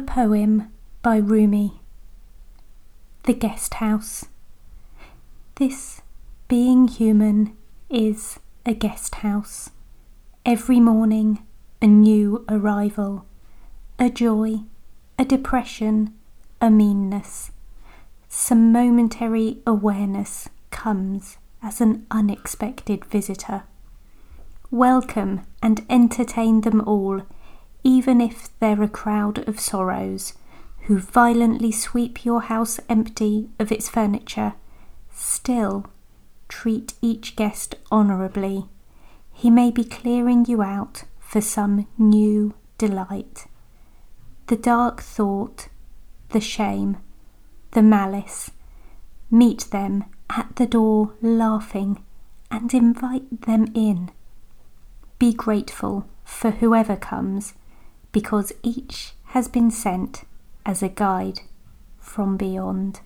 poem by Rumi. The Guest House. This being human is a guest house. Every morning, a new arrival, a joy, a depression, a meanness. Some momentary awareness comes as an unexpected visitor. Welcome and entertain them all even if they're a crowd of sorrows who violently sweep your house empty of its furniture, still treat each guest honourably. He may be clearing you out for some new delight. The dark thought, the shame, the malice, meet them at the door laughing and invite them in. Be grateful for whoever comes because each has been sent as a guide from beyond.